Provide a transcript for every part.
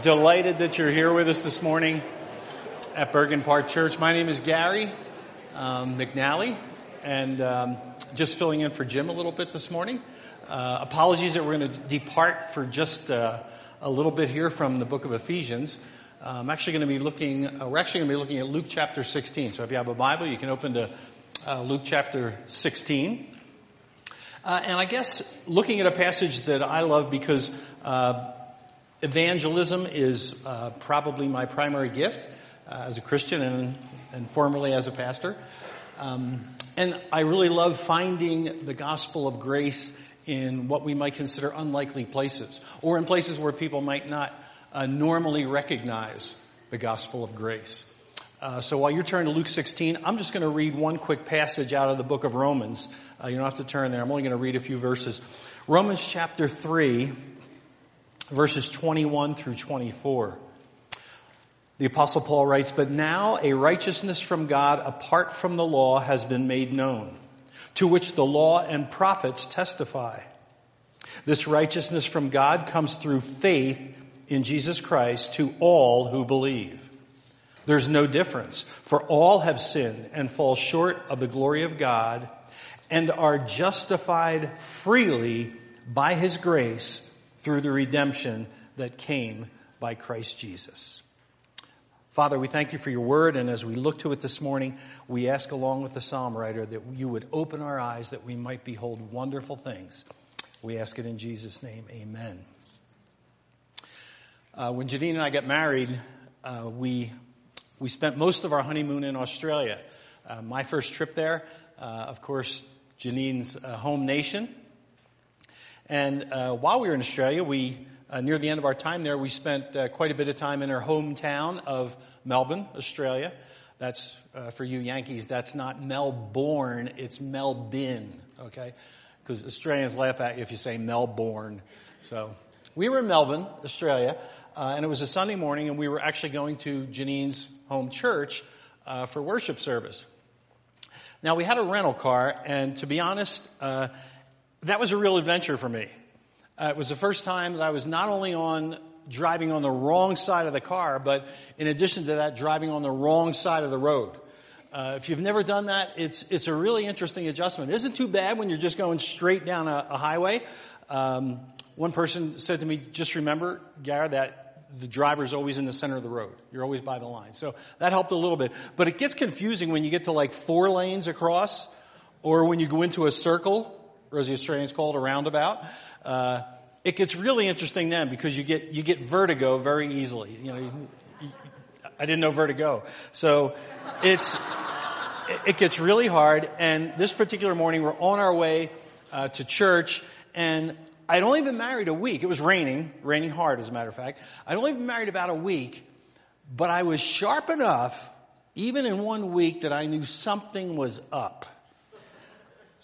Delighted that you're here with us this morning at Bergen Park Church. My name is Gary um, McNally, and um, just filling in for Jim a little bit this morning. Uh, apologies that we're going to depart for just uh, a little bit here from the book of Ephesians. Uh, I'm actually going to be looking. Uh, we're actually going to be looking at Luke chapter 16. So if you have a Bible, you can open to uh, Luke chapter 16. Uh, and I guess looking at a passage that I love because evangelism is uh, probably my primary gift uh, as a Christian and, and formerly as a pastor. Um, and I really love finding the gospel of grace in what we might consider unlikely places, or in places where people might not uh, normally recognize the gospel of grace. Uh, so while you're turning to Luke 16, I'm just going to read one quick passage out of the book of Romans. Uh, you don't have to turn there. I'm only going to read a few verses. Romans chapter 3, verses 21 through 24. The apostle Paul writes, but now a righteousness from God apart from the law has been made known, to which the law and prophets testify. This righteousness from God comes through faith in Jesus Christ to all who believe. There's no difference, for all have sinned and fall short of the glory of God and are justified freely by His grace through the redemption that came by Christ Jesus. Father, we thank you for your word, and as we look to it this morning, we ask along with the psalm writer that you would open our eyes that we might behold wonderful things. We ask it in Jesus' name, amen. Uh, when Janine and I got married, uh, we, we spent most of our honeymoon in Australia. Uh, my first trip there, uh, of course, Janine's uh, home nation. And uh, while we were in Australia, we uh, near the end of our time there, we spent uh, quite a bit of time in our hometown of Melbourne, Australia. That's uh, for you Yankees. That's not Melbourne; it's Melbin. Okay, because Australians laugh at you if you say Melbourne. So we were in Melbourne, Australia, uh, and it was a Sunday morning, and we were actually going to Janine's home church uh, for worship service. Now we had a rental car, and to be honest that was a real adventure for me. Uh, it was the first time that I was not only on driving on the wrong side of the car, but in addition to that, driving on the wrong side of the road. Uh, if you've never done that, it's it's a really interesting adjustment. It isn't too bad when you're just going straight down a, a highway. Um, one person said to me, "Just remember, Gar, that the driver's always in the center of the road. You're always by the line." So that helped a little bit. But it gets confusing when you get to like four lanes across, or when you go into a circle as the Australians call it, a roundabout. Uh, it gets really interesting then because you get you get vertigo very easily. You know, you, you, I didn't know vertigo, so it's it, it, gets really hard. And this particular morning, we're on our way uh, to church, and I'd only been married a week. It was raining, raining hard, as a matter of fact. I'd only been married about a week, but I was sharp enough, even in one week, that I knew something was up.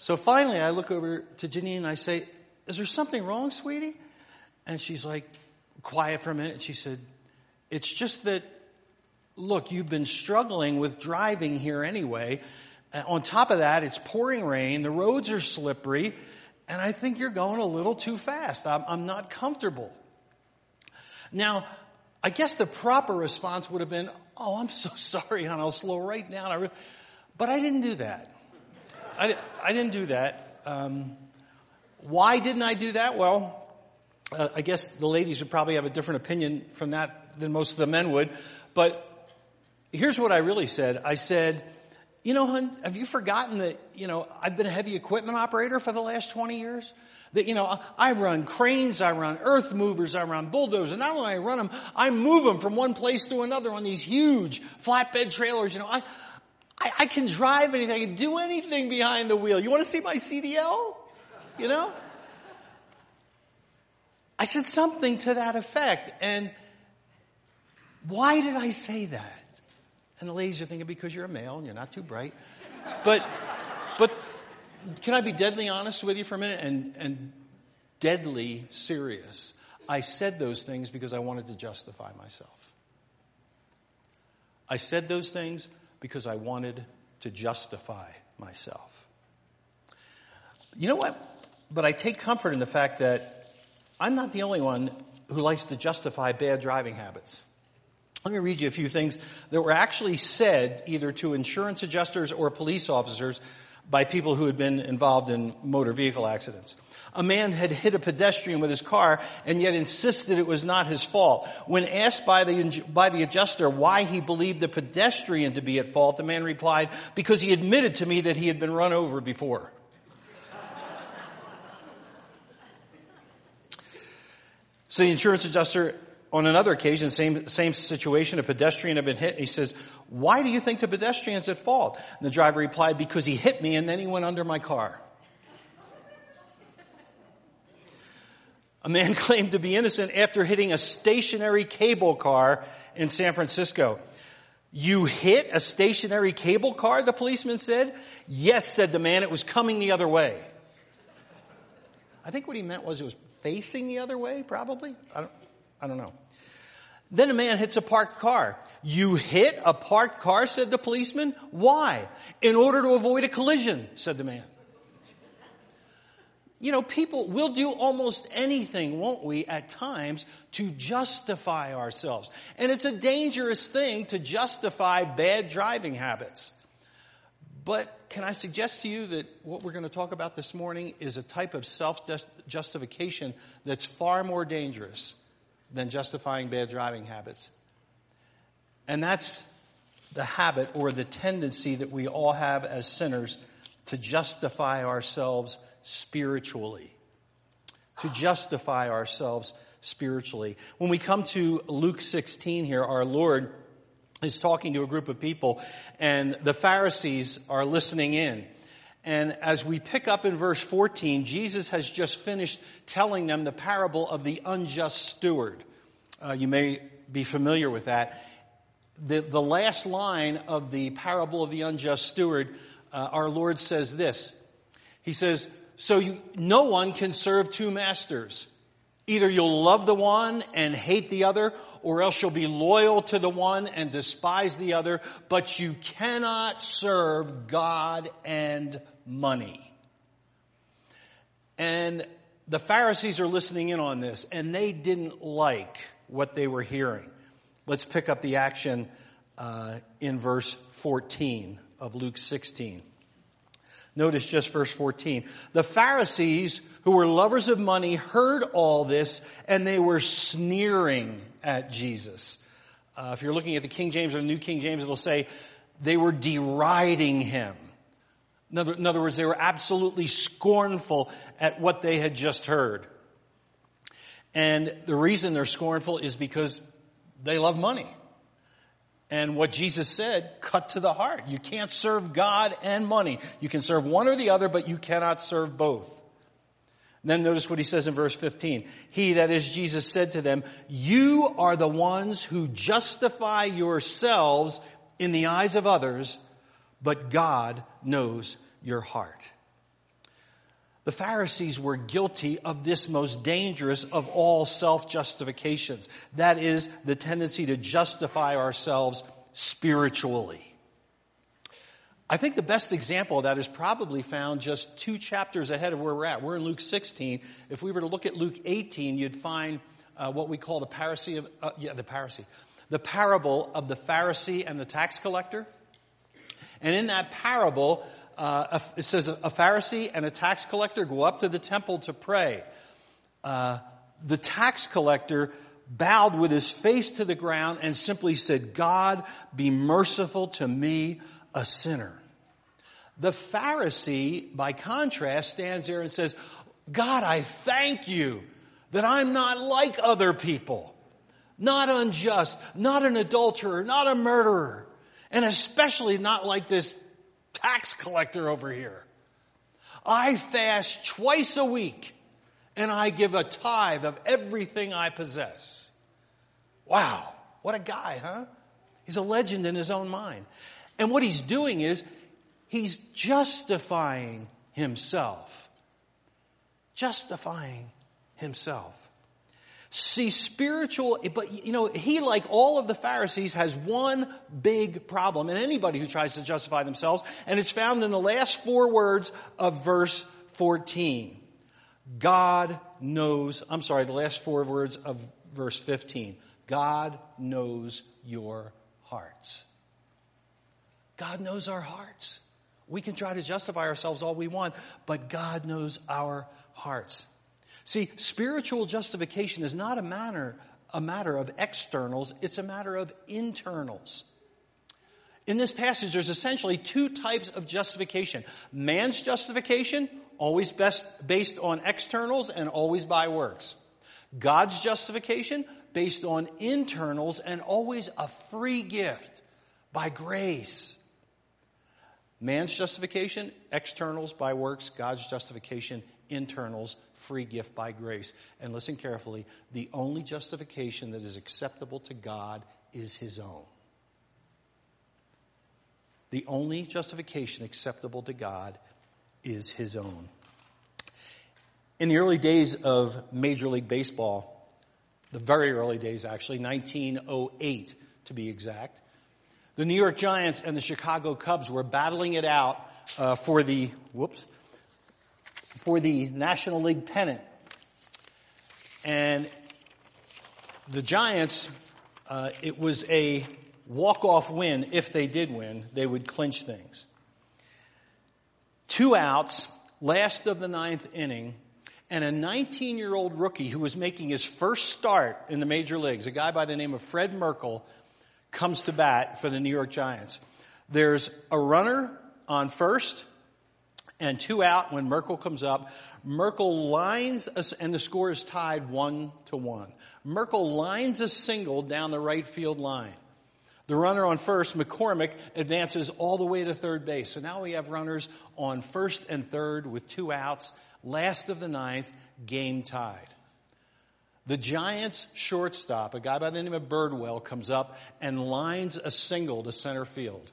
So finally, I look over to Janine and I say, Is there something wrong, sweetie? And she's like, quiet for a minute. And she said, It's just that, look, you've been struggling with driving here anyway. Uh, on top of that, it's pouring rain, the roads are slippery, and I think you're going a little too fast. I'm, I'm not comfortable. Now, I guess the proper response would have been, Oh, I'm so sorry, hon. I'll slow right down. But I didn't do that. I, I didn't do that. Um, why didn't I do that? Well, uh, I guess the ladies would probably have a different opinion from that than most of the men would. But here's what I really said. I said, you know, hun, have you forgotten that, you know, I've been a heavy equipment operator for the last 20 years? That, you know, I run cranes, I run earth movers, I run bulldozers. And not only I run them, I move them from one place to another on these huge flatbed trailers. You know, I, I, I can drive anything, I can do anything behind the wheel. You want to see my CDL? You know? I said something to that effect. And why did I say that? And the ladies are thinking because you're a male and you're not too bright. But, but can I be deadly honest with you for a minute and, and deadly serious? I said those things because I wanted to justify myself. I said those things because I wanted to justify myself. You know what? But I take comfort in the fact that I'm not the only one who likes to justify bad driving habits. Let me read you a few things that were actually said either to insurance adjusters or police officers by people who had been involved in motor vehicle accidents. A man had hit a pedestrian with his car and yet insisted it was not his fault. When asked by the, by the adjuster why he believed the pedestrian to be at fault, the man replied, because he admitted to me that he had been run over before. so the insurance adjuster on another occasion, same, same situation, a pedestrian had been hit. He says, why do you think the pedestrian's at fault? And the driver replied, because he hit me and then he went under my car. A man claimed to be innocent after hitting a stationary cable car in San Francisco. You hit a stationary cable car, the policeman said. Yes, said the man, it was coming the other way. I think what he meant was it was facing the other way, probably. I don't, I don't know. Then a man hits a parked car. You hit a parked car, said the policeman. Why? In order to avoid a collision, said the man. You know, people will do almost anything, won't we, at times to justify ourselves. And it's a dangerous thing to justify bad driving habits. But can I suggest to you that what we're going to talk about this morning is a type of self-justification that's far more dangerous than justifying bad driving habits. And that's the habit or the tendency that we all have as sinners to justify ourselves spiritually. To justify ourselves spiritually. When we come to Luke 16 here, our Lord is talking to a group of people and the Pharisees are listening in. And as we pick up in verse 14, Jesus has just finished telling them the parable of the unjust steward. Uh, you may be familiar with that. The, the last line of the parable of the unjust steward, uh, our Lord says this. He says, so you, no one can serve two masters. Either you'll love the one and hate the other, or else you'll be loyal to the one and despise the other, but you cannot serve God and money. And the Pharisees are listening in on this, and they didn't like what they were hearing. Let's pick up the action uh, in verse 14 of Luke 16. Notice just verse 14. The Pharisees, who were lovers of money, heard all this and they were sneering at Jesus. Uh, if you're looking at the King James or the New King James, it'll say they were deriding him. In other, in other words, they were absolutely scornful at what they had just heard. And the reason they're scornful is because they love money. And what Jesus said, cut to the heart. You can't serve God and money. You can serve one or the other, but you cannot serve both. then notice what he says in verse 15. He, that is Jesus, said to them, You are the ones who justify yourselves in the eyes of others, but God knows your heart. The Pharisees were guilty of this most dangerous of all self-justifications. That is the tendency to justify ourselves spiritually. I think the best example of that is probably found just two chapters ahead of where we're at. We're in Luke 16. If we were to look at Luke 18, you'd find uh, what we call the parousia of, uh, yeah, the parousia, the parable of the Pharisee and the tax collector. And in that parable, uh, it says a Pharisee and a tax collector go up to the temple to pray. Uh, the tax collector bowed with his face to the ground and simply said, God, be merciful to me, a sinner. The Pharisee, by contrast, stands there and says, God, I thank you that I'm not like other people, not unjust, not an adulterer, not a murderer, and especially not like this tax collector over here. I fast twice a week and I give a tithe of everything I possess. Wow. What a guy, huh? He's a legend in his own mind. And what he's doing is he's justifying himself. Justifying himself. See, spiritual, but you know, he, like all of the Pharisees, has one big problem, and anybody who tries to justify themselves, and it's found in the last four words of verse 14. God knows, I'm sorry, the last four words of verse 15. God knows your hearts. God knows our hearts. We can try to justify ourselves all we want, but God knows our hearts. See, spiritual justification is not a matter, a matter of externals, it's a matter of internals. In this passage, there's essentially two types of justification. Man's justification, always best based on externals and always by works. God's justification, based on internals and always a free gift by grace. Man's justification, externals by works. God's justification, internals, free gift by grace. And listen carefully, the only justification that is acceptable to God is His own. The only justification acceptable to God is His own. In the early days of Major League Baseball, the very early days actually, 1908 to be exact, the New York Giants and the Chicago Cubs were battling it out uh, for the, whoops, for the National League pennant. And the Giants, uh, it was a walk-off win. If they did win, they would clinch things. Two outs, last of the ninth inning, and a 19 year old rookie who was making his first start in the major leagues, a guy by the name of Fred Merkle, comes to bat for the New York Giants. There's a runner on first and two out when Merkle comes up. Merkle lines, and the score is tied one to one. Merkle lines a single down the right field line. The runner on first, McCormick, advances all the way to third base. So now we have runners on first and third with two outs Last of the ninth, game tied. The Giants shortstop, a guy by the name of Bridwell, comes up and lines a single to center field.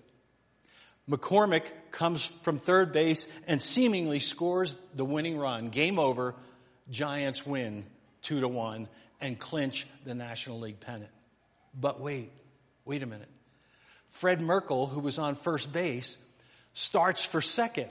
McCormick comes from third base and seemingly scores the winning run. Game over. Giants win two to one and clinch the National League pennant. But wait, wait a minute. Fred Merkle, who was on first base, starts for second.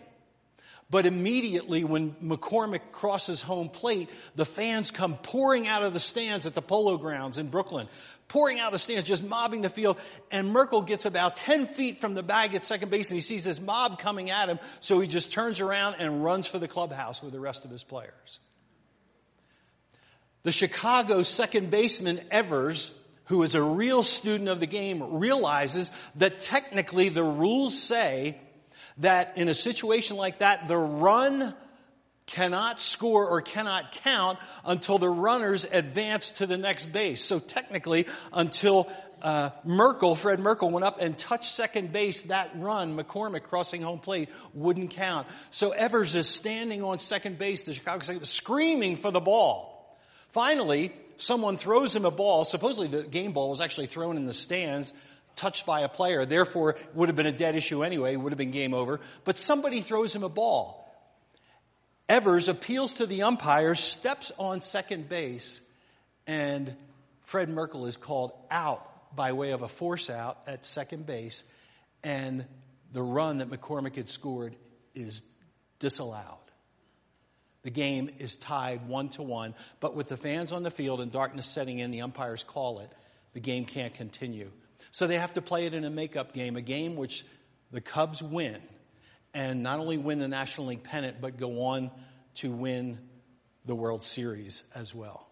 But immediately when McCormick crosses home plate, the fans come pouring out of the stands at the Polo Grounds in Brooklyn. Pouring out of the stands, just mobbing the field. And Merkle gets about 10 feet from the bag at second base and he sees this mob coming at him. So he just turns around and runs for the clubhouse with the rest of his players. The Chicago second baseman Evers, who is a real student of the game, realizes that technically the rules say that in a situation like that, the run cannot score or cannot count until the runners advance to the next base. So technically, until uh, Merkle, Fred Merkle, went up and touched second base, that run, McCormick crossing home plate, wouldn't count. So Evers is standing on second base, the Chicago second, screaming for the ball. Finally, someone throws him a ball. Supposedly the game ball was actually thrown in the stands touched by a player. Therefore, would have been a dead issue anyway, would have been game over. But somebody throws him a ball. Evers appeals to the umpire, steps on second base, and Fred Merkle is called out by way of a force out at second base, and the run that McCormick had scored is disallowed. The game is tied one to one, but with the fans on the field and darkness setting in, the umpires call it. The game can't continue. So they have to play it in a makeup game, a game which the Cubs win and not only win the National League pennant, but go on to win the World Series as well.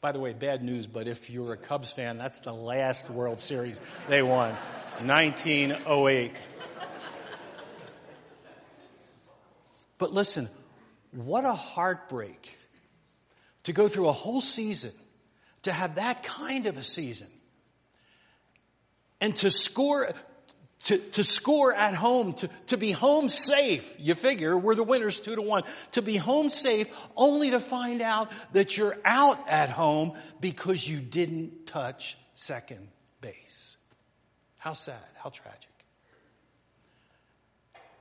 By the way, bad news, but if you're a Cubs fan, that's the last World Series they won. 1908. But listen, what a heartbreak to go through a whole season, to have that kind of a season, and to score, to, to score at home, to, to be home safe, you figure, we're the winners two to one, to be home safe only to find out that you're out at home because you didn't touch second base. How sad, how tragic.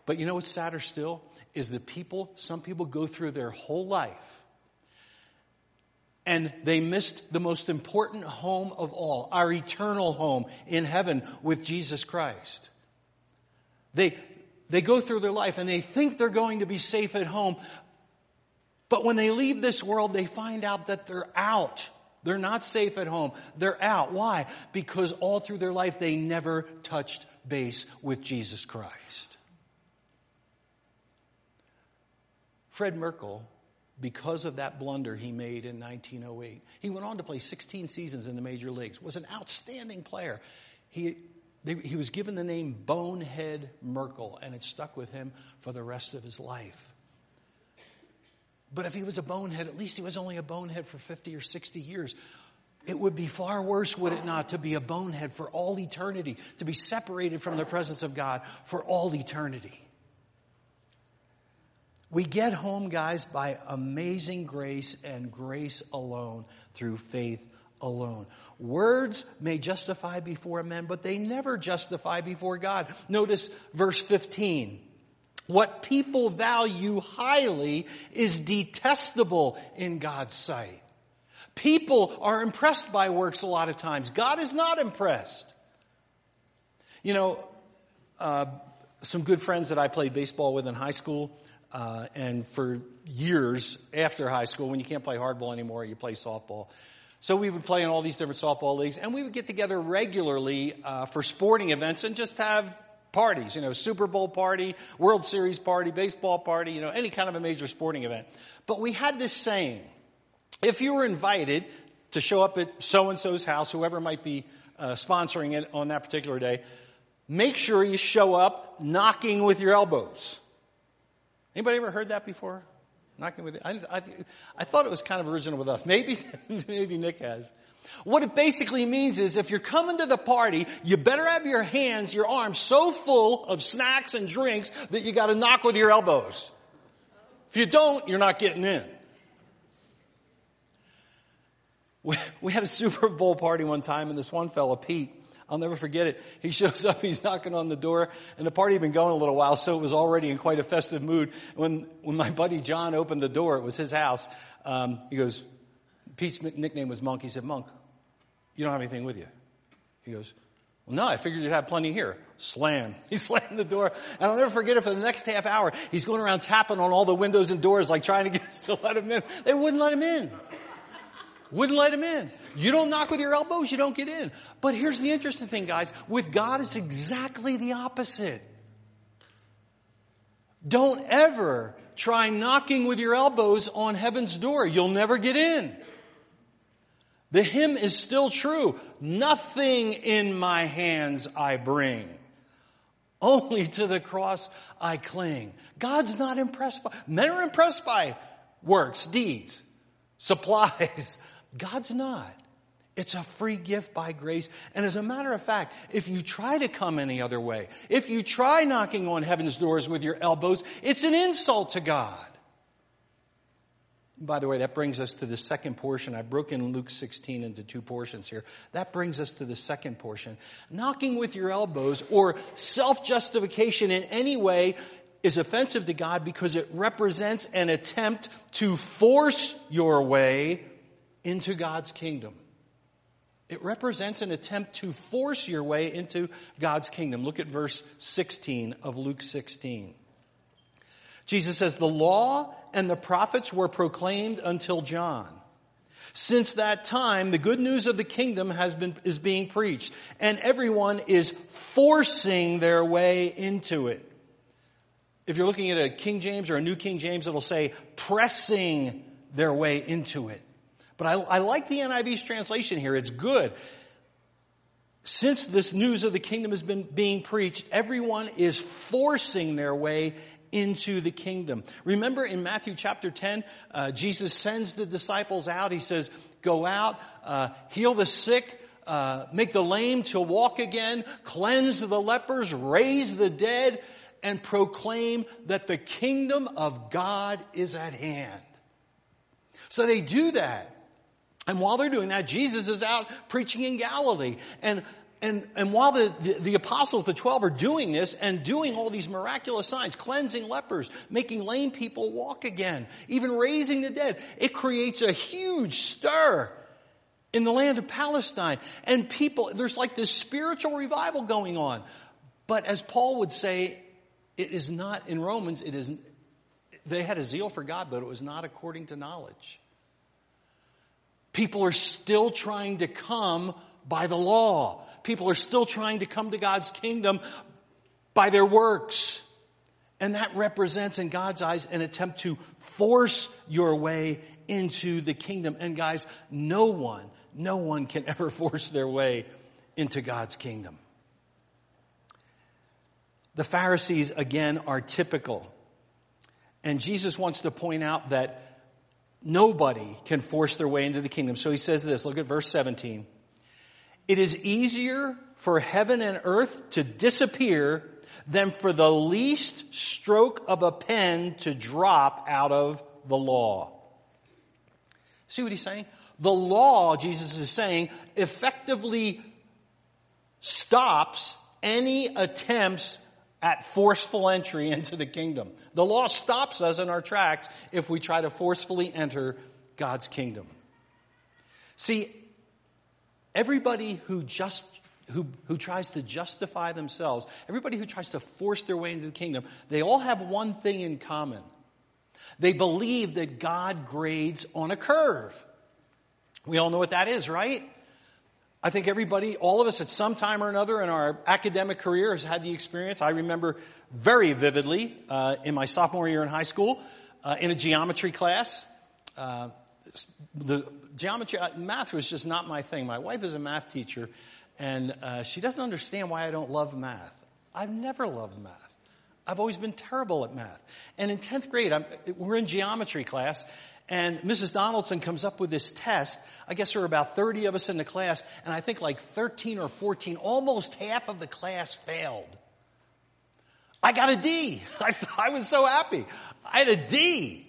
But you know what's sadder still? Is that people, some people go through their whole life and they missed the most important home of all, our eternal home in heaven with Jesus Christ. They, they go through their life and they think they're going to be safe at home, but when they leave this world, they find out that they're out They're not safe at home. They're out. Why? Because all through their life they never touched base with Jesus Christ. Fred Merkle, because of that blunder he made in 1908, he went on to play 16 seasons in the major leagues, was an outstanding player. He, they, he was given the name Bonehead Merkle, and it stuck with him for the rest of his life. But if he was a bonehead, at least he was only a bonehead for 50 or 60 years. It would be far worse, would it not, to be a bonehead for all eternity, to be separated from the presence of God for all eternity. We get home, guys, by amazing grace and grace alone through faith alone. Words may justify before men, but they never justify before God. Notice verse 15. What people value highly is detestable in God's sight. People are impressed by works a lot of times. God is not impressed. You know, uh, some good friends that I played baseball with in high school, uh, and for years after high school, when you can't play hardball anymore, you play softball. So we would play in all these different softball leagues, and we would get together regularly uh, for sporting events and just have parties, you know, Super Bowl party, World Series party, baseball party, you know, any kind of a major sporting event. But we had this saying, if you were invited to show up at so-and-so's house, whoever might be uh, sponsoring it on that particular day, make sure you show up knocking with your elbows. Anybody ever heard that before? Knocking with, I, I, I thought it was kind of original with us. Maybe, maybe Nick has. What it basically means is if you're coming to the party, you better have your hands, your arms so full of snacks and drinks that you gotta knock with your elbows. If you don't, you're not getting in. We, we had a Super Bowl party one time and this one fellow, Pete, I'll never forget it. He shows up, he's knocking on the door, and the party had been going a little while, so it was already in quite a festive mood. When, when my buddy John opened the door, it was his house, um, he goes, Pete's nickname was Monk. He said, Monk, you don't have anything with you. He goes, well, no, I figured you'd have plenty here. Slam. He slammed the door. And I'll never forget it for the next half hour. He's going around tapping on all the windows and doors, like trying to get us to let him in. They wouldn't let him in. Wouldn't let him in. You don't knock with your elbows, you don't get in. But here's the interesting thing, guys. With God, it's exactly the opposite. Don't ever try knocking with your elbows on heaven's door. You'll never get in. The hymn is still true. Nothing in my hands I bring. Only to the cross I cling. God's not impressed by, men are impressed by works, deeds, supplies. God's not. It's a free gift by grace. And as a matter of fact, if you try to come any other way, if you try knocking on heaven's doors with your elbows, it's an insult to God. By the way, that brings us to the second portion. I've broken Luke 16 into two portions here. That brings us to the second portion. Knocking with your elbows or self-justification in any way is offensive to God because it represents an attempt to force your way into God's kingdom. It represents an attempt to force your way into God's kingdom. Look at verse 16 of Luke 16. Jesus says, the law and the prophets were proclaimed until John. Since that time, the good news of the kingdom has been, is being preached and everyone is forcing their way into it. If you're looking at a King James or a New King James, it'll say pressing their way into it. But I, I like the NIV's translation here. It's good. Since this news of the kingdom has been being preached, everyone is forcing their way into the kingdom. Remember in Matthew chapter 10, uh, Jesus sends the disciples out. He says, go out, uh, heal the sick, uh, make the lame to walk again, cleanse the lepers, raise the dead, and proclaim that the kingdom of God is at hand. So they do that. And while they're doing that, Jesus is out preaching in Galilee. And and, and while the, the, the, apostles, the 12 are doing this and doing all these miraculous signs, cleansing lepers, making lame people walk again, even raising the dead, it creates a huge stir in the land of Palestine. And people, there's like this spiritual revival going on. But as Paul would say, it is not in Romans, it is, they had a zeal for God, but it was not according to knowledge. People are still trying to come by the law. People are still trying to come to God's kingdom by their works. And that represents in God's eyes an attempt to force your way into the kingdom. And guys, no one, no one can ever force their way into God's kingdom. The Pharisees, again, are typical. And Jesus wants to point out that nobody can force their way into the kingdom. So he says this, look at verse 17. It is easier for heaven and earth to disappear than for the least stroke of a pen to drop out of the law. See what he's saying? The law, Jesus is saying, effectively stops any attempts at forceful entry into the kingdom. The law stops us in our tracks if we try to forcefully enter God's kingdom. See, everybody who just who, who tries to justify themselves, everybody who tries to force their way into the kingdom, they all have one thing in common. They believe that God grades on a curve. We all know what that is, right? I think everybody, all of us at some time or another in our academic career has had the experience. I remember very vividly uh, in my sophomore year in high school uh, in a geometry class. Uh, the geometry, uh, math was just not my thing. My wife is a math teacher, and uh, she doesn't understand why I don't love math. I've never loved math. I've always been terrible at math. And in 10th grade, I'm, we're in geometry class, and Mrs. Donaldson comes up with this test. I guess there were about 30 of us in the class, and I think like 13 or 14, almost half of the class failed. I got a D. I, I was so happy. I had a D.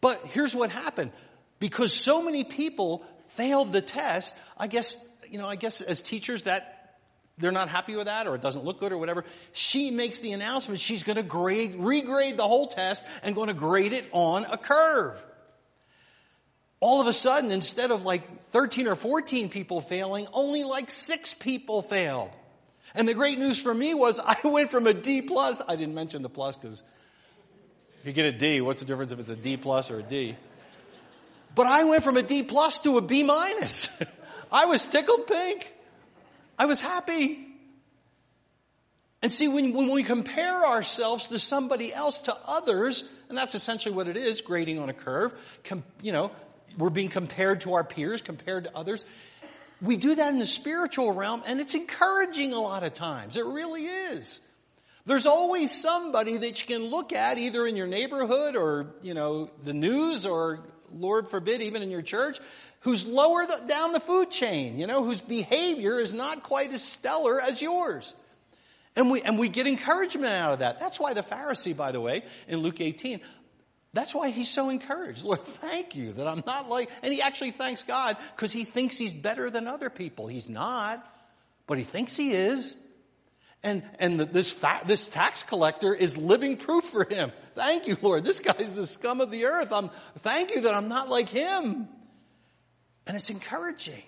But here's what happened. Because so many people failed the test, I guess, you know, I guess as teachers that they're not happy with that or it doesn't look good or whatever, she makes the announcement she's going to grade, regrade the whole test and going to grade it on a curve all of a sudden, instead of like 13 or 14 people failing, only like six people failed. And the great news for me was I went from a D plus, I didn't mention the plus because if you get a D, what's the difference if it's a D plus or a D? But I went from a D plus to a B minus. I was tickled pink. I was happy. And see, when, when we compare ourselves to somebody else, to others, and that's essentially what it is, grading on a curve, com, you know, we're being compared to our peers, compared to others. We do that in the spiritual realm and it's encouraging a lot of times. It really is. There's always somebody that you can look at either in your neighborhood or, you know, the news or Lord forbid even in your church who's lower the, down the food chain, you know, whose behavior is not quite as stellar as yours. And we, and we get encouragement out of that. That's why the Pharisee, by the way, in Luke 18, that's why he's so encouraged. Lord, thank you that I'm not like, and he actually thanks God because he thinks he's better than other people. He's not, but he thinks he is. And, and this fa- this tax collector is living proof for him. Thank you, Lord. This guy's the scum of the earth. I'm, thank you that I'm not like him. And it's encouraging.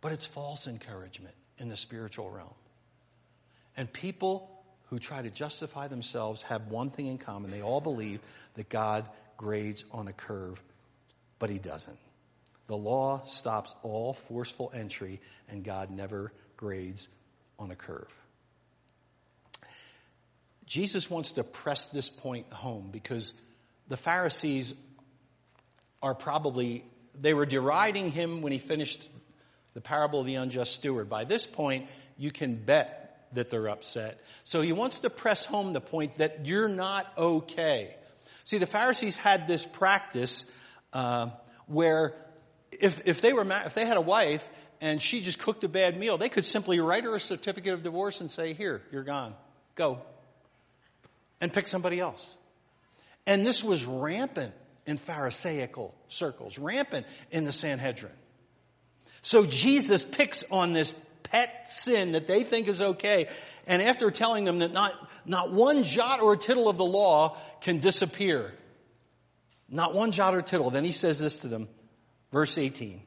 But it's false encouragement in the spiritual realm. And people who try to justify themselves have one thing in common. They all believe that God grades on a curve, but He doesn't. The law stops all forceful entry, and God never grades on a curve. Jesus wants to press this point home because the Pharisees are probably, they were deriding him when he finished the parable of the unjust steward. By this point, you can bet that they're upset. So he wants to press home the point that you're not okay. See, the Pharisees had this practice uh, where if, if they were if they had a wife and she just cooked a bad meal, they could simply write her a certificate of divorce and say, "Here, you're gone, go," and pick somebody else. And this was rampant in Pharisaical circles, rampant in the Sanhedrin. So Jesus picks on this pet sin that they think is okay. And after telling them that not, not one jot or tittle of the law can disappear, not one jot or tittle, then he says this to them, verse 18.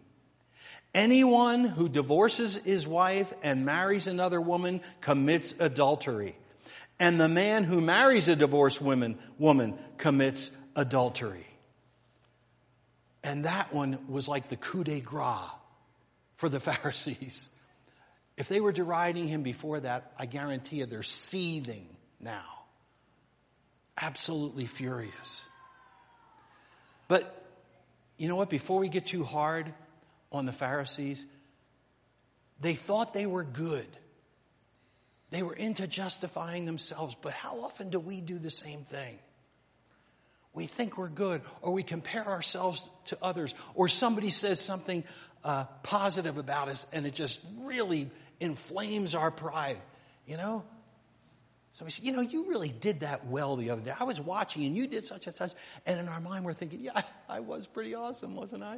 Anyone who divorces his wife and marries another woman commits adultery. And the man who marries a divorced woman, woman commits adultery. And that one was like the coup de grace for the Pharisees. If they were deriding him before that, I guarantee you they're seething now. Absolutely furious. But you know what? Before we get too hard on the Pharisees, they thought they were good. They were into justifying themselves, but how often do we do the same thing? We think we're good, or we compare ourselves to others, or somebody says something uh, positive about us, and it just really inflames our pride. You know? So we say, you know, you really did that well the other day. I was watching and you did such and such. And in our mind, we're thinking, yeah, I, I was pretty awesome, wasn't I?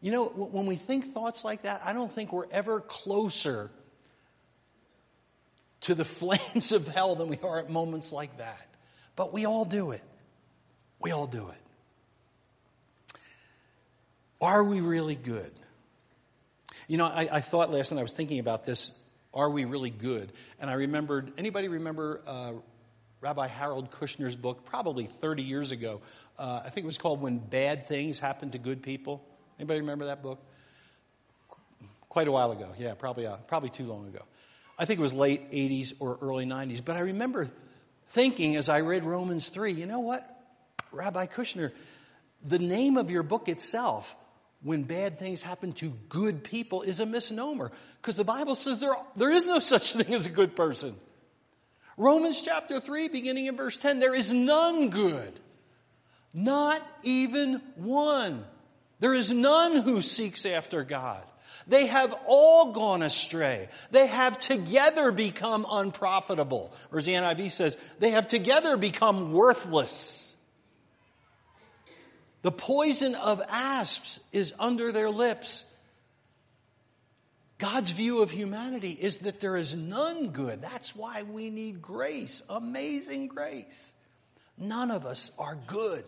you know, when we think thoughts like that, I don't think we're ever closer to the flames of hell than we are at moments like that. But we all do it. We all do it. Are we really good? You know, I, I thought last night, I was thinking about this are we really good? And I remembered, anybody remember uh, Rabbi Harold Kushner's book, probably 30 years ago? Uh, I think it was called When Bad Things Happen to Good People. Anybody remember that book? Quite a while ago. Yeah, probably, uh, probably too long ago. I think it was late 80s or early 90s. But I remember thinking as I read Romans 3, you know what? Rabbi Kushner, the name of your book itself when bad things happen to good people is a misnomer because the Bible says there, there is no such thing as a good person. Romans chapter 3, beginning in verse 10, there is none good. Not even one. There is none who seeks after God. They have all gone astray. They have together become unprofitable. Or as the NIV says, they have together become worthless. The poison of asps is under their lips. God's view of humanity is that there is none good. That's why we need grace, amazing grace. None of us are good.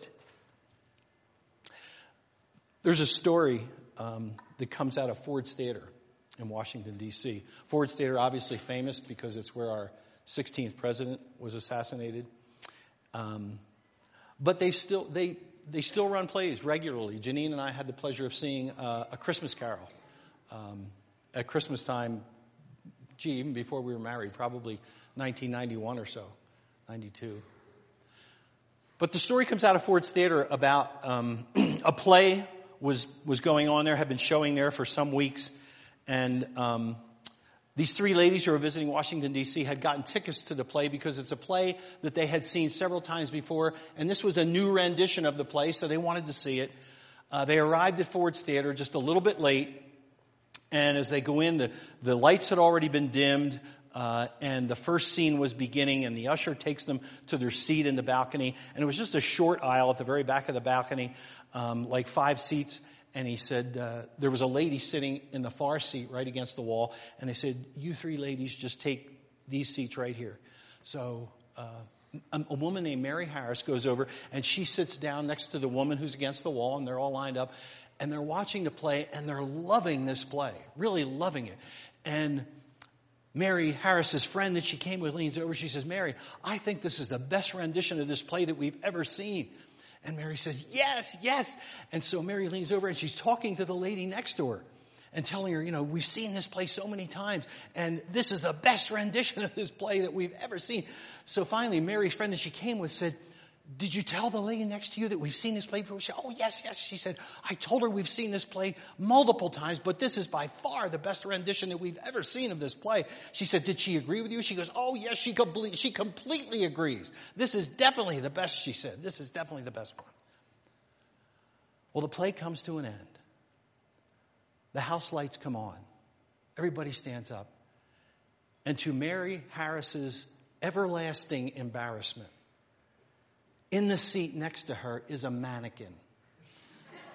There's a story um, that comes out of Ford's Theater in Washington, D.C. Ford's Theater, obviously famous because it's where our 16th president was assassinated. Um, but they still, they, they still run plays regularly. Janine and I had the pleasure of seeing uh, A Christmas Carol um, at Christmas time, gee, even before we were married, probably 1991 or so, 92. But the story comes out of Ford's Theater about um, a play was, was going on there, had been showing there for some weeks, and um, these three ladies who were visiting Washington DC had gotten tickets to the play because it's a play that they had seen several times before, and this was a new rendition of the play, so they wanted to see it. Uh, they arrived at Ford's Theater just a little bit late, and as they go in, the, the lights had already been dimmed, uh, and the first scene was beginning, and the usher takes them to their seat in the balcony, and it was just a short aisle at the very back of the balcony, um, like five seats and he said, uh, there was a lady sitting in the far seat right against the wall, and they said, you three ladies just take these seats right here. So, uh, a, a woman named Mary Harris goes over and she sits down next to the woman who's against the wall and they're all lined up and they're watching the play and they're loving this play, really loving it. And Mary Harris's friend that she came with leans over. She says, Mary, I think this is the best rendition of this play that we've ever seen. And Mary says, yes, yes. And so Mary leans over and she's talking to the lady next to her and telling her, you know, we've seen this play so many times and this is the best rendition of this play that we've ever seen. So finally, Mary's friend that she came with said, did you tell the lady next to you that we've seen this play before? She said, oh yes, yes. She said, I told her we've seen this play multiple times, but this is by far the best rendition that we've ever seen of this play. She said, did she agree with you? She goes, oh yes, she, completely, she completely agrees. This is definitely the best, she said. This is definitely the best one. Well, the play comes to an end. The house lights come on. Everybody stands up. And to Mary Harris's everlasting embarrassment, in the seat next to her is a mannequin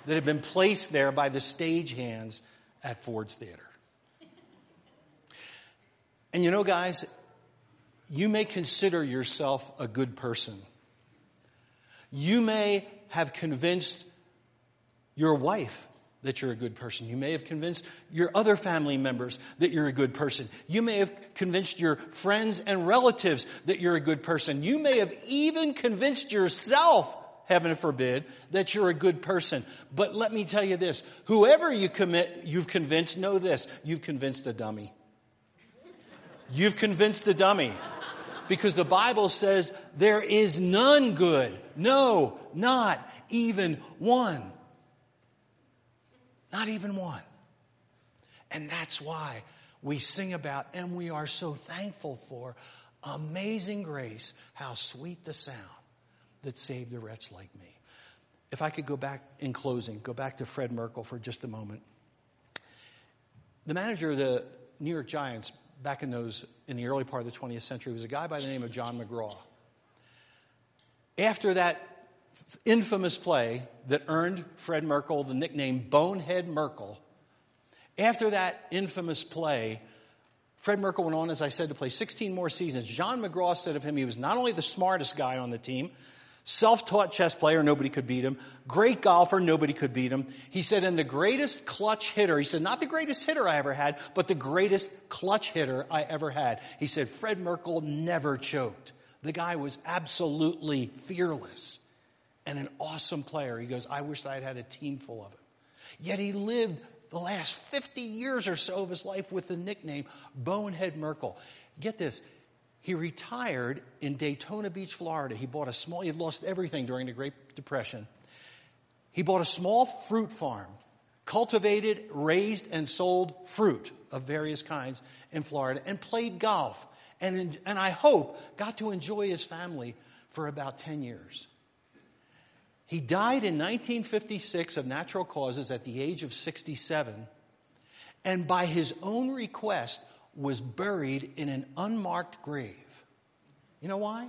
that had been placed there by the stagehands at Ford's Theater. And you know, guys, you may consider yourself a good person. You may have convinced your wife that you're a good person. You may have convinced your other family members that you're a good person. You may have convinced your friends and relatives that you're a good person. You may have even convinced yourself, heaven forbid, that you're a good person. But let me tell you this, whoever you commit, you've convinced, know this, you've convinced a dummy. You've convinced a dummy. Because the Bible says there is none good. No, not even one. Not even one. And that's why we sing about and we are so thankful for amazing grace, how sweet the sound that saved a wretch like me. If I could go back in closing, go back to Fred Merkle for just a moment. The manager of the New York Giants back in those in the early part of the 20th century was a guy by the name of John McGraw. After that infamous play that earned Fred Merkle the nickname Bonehead Merkle, after that infamous play, Fred Merkle went on, as I said, to play 16 more seasons. John McGraw said of him he was not only the smartest guy on the team, self-taught chess player, nobody could beat him, great golfer, nobody could beat him. He said, and the greatest clutch hitter, he said, not the greatest hitter I ever had, but the greatest clutch hitter I ever had. He said, Fred Merkle never choked. The guy was absolutely fearless and an awesome player. He goes, I wish I had had a team full of him. Yet he lived the last 50 years or so of his life with the nickname Bonehead Merkle. Get this. He retired in Daytona Beach, Florida. He bought a small, he had lost everything during the Great Depression. He bought a small fruit farm, cultivated, raised, and sold fruit of various kinds in Florida, and played golf. And, and I hope got to enjoy his family for about 10 years. He died in 1956 of natural causes at the age of 67, and by his own request was buried in an unmarked grave. You know why?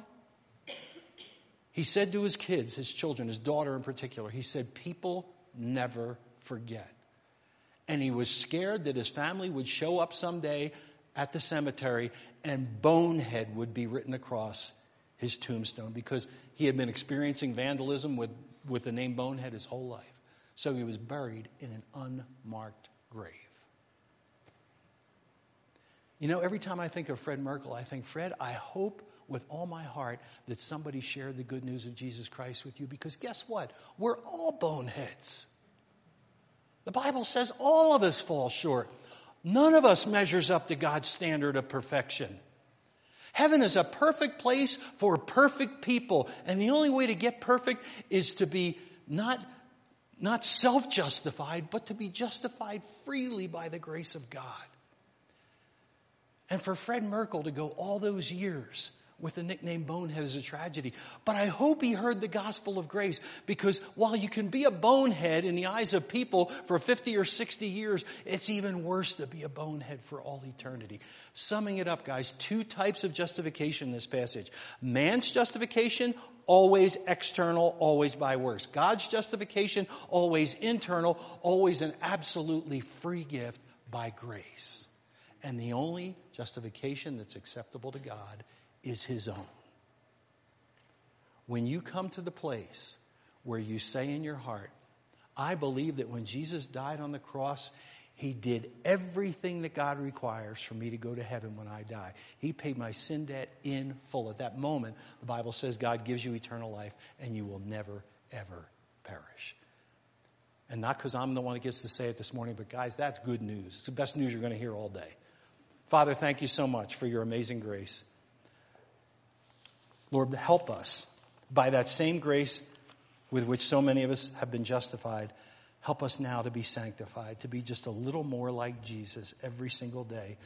He said to his kids, his children, his daughter in particular, he said, People never forget. And he was scared that his family would show up someday at the cemetery and bonehead would be written across his tombstone because he had been experiencing vandalism with with the name Bonehead his whole life. So he was buried in an unmarked grave. You know, every time I think of Fred Merkle, I think, Fred, I hope with all my heart that somebody shared the good news of Jesus Christ with you because guess what? We're all boneheads. The Bible says all of us fall short. None of us measures up to God's standard of perfection. Heaven is a perfect place for perfect people. And the only way to get perfect is to be not, not self-justified, but to be justified freely by the grace of God. And for Fred Merkle to go all those years with the nickname Bonehead is a tragedy. But I hope he heard the gospel of grace because while you can be a bonehead in the eyes of people for 50 or 60 years, it's even worse to be a bonehead for all eternity. Summing it up, guys, two types of justification in this passage. Man's justification, always external, always by works. God's justification, always internal, always an absolutely free gift by grace. And the only justification that's acceptable to God is his own. When you come to the place where you say in your heart, I believe that when Jesus died on the cross, he did everything that God requires for me to go to heaven when I die. He paid my sin debt in full. At that moment, the Bible says God gives you eternal life and you will never, ever perish. And not because I'm the one that gets to say it this morning, but guys, that's good news. It's the best news you're going to hear all day. Father, thank you so much for your amazing grace. Lord, help us by that same grace with which so many of us have been justified. Help us now to be sanctified, to be just a little more like Jesus every single day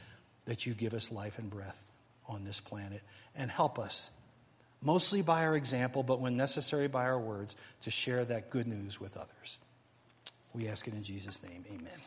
that you give us life and breath on this planet. And help us, mostly by our example, but when necessary by our words, to share that good news with others. We ask it in Jesus' name. Amen.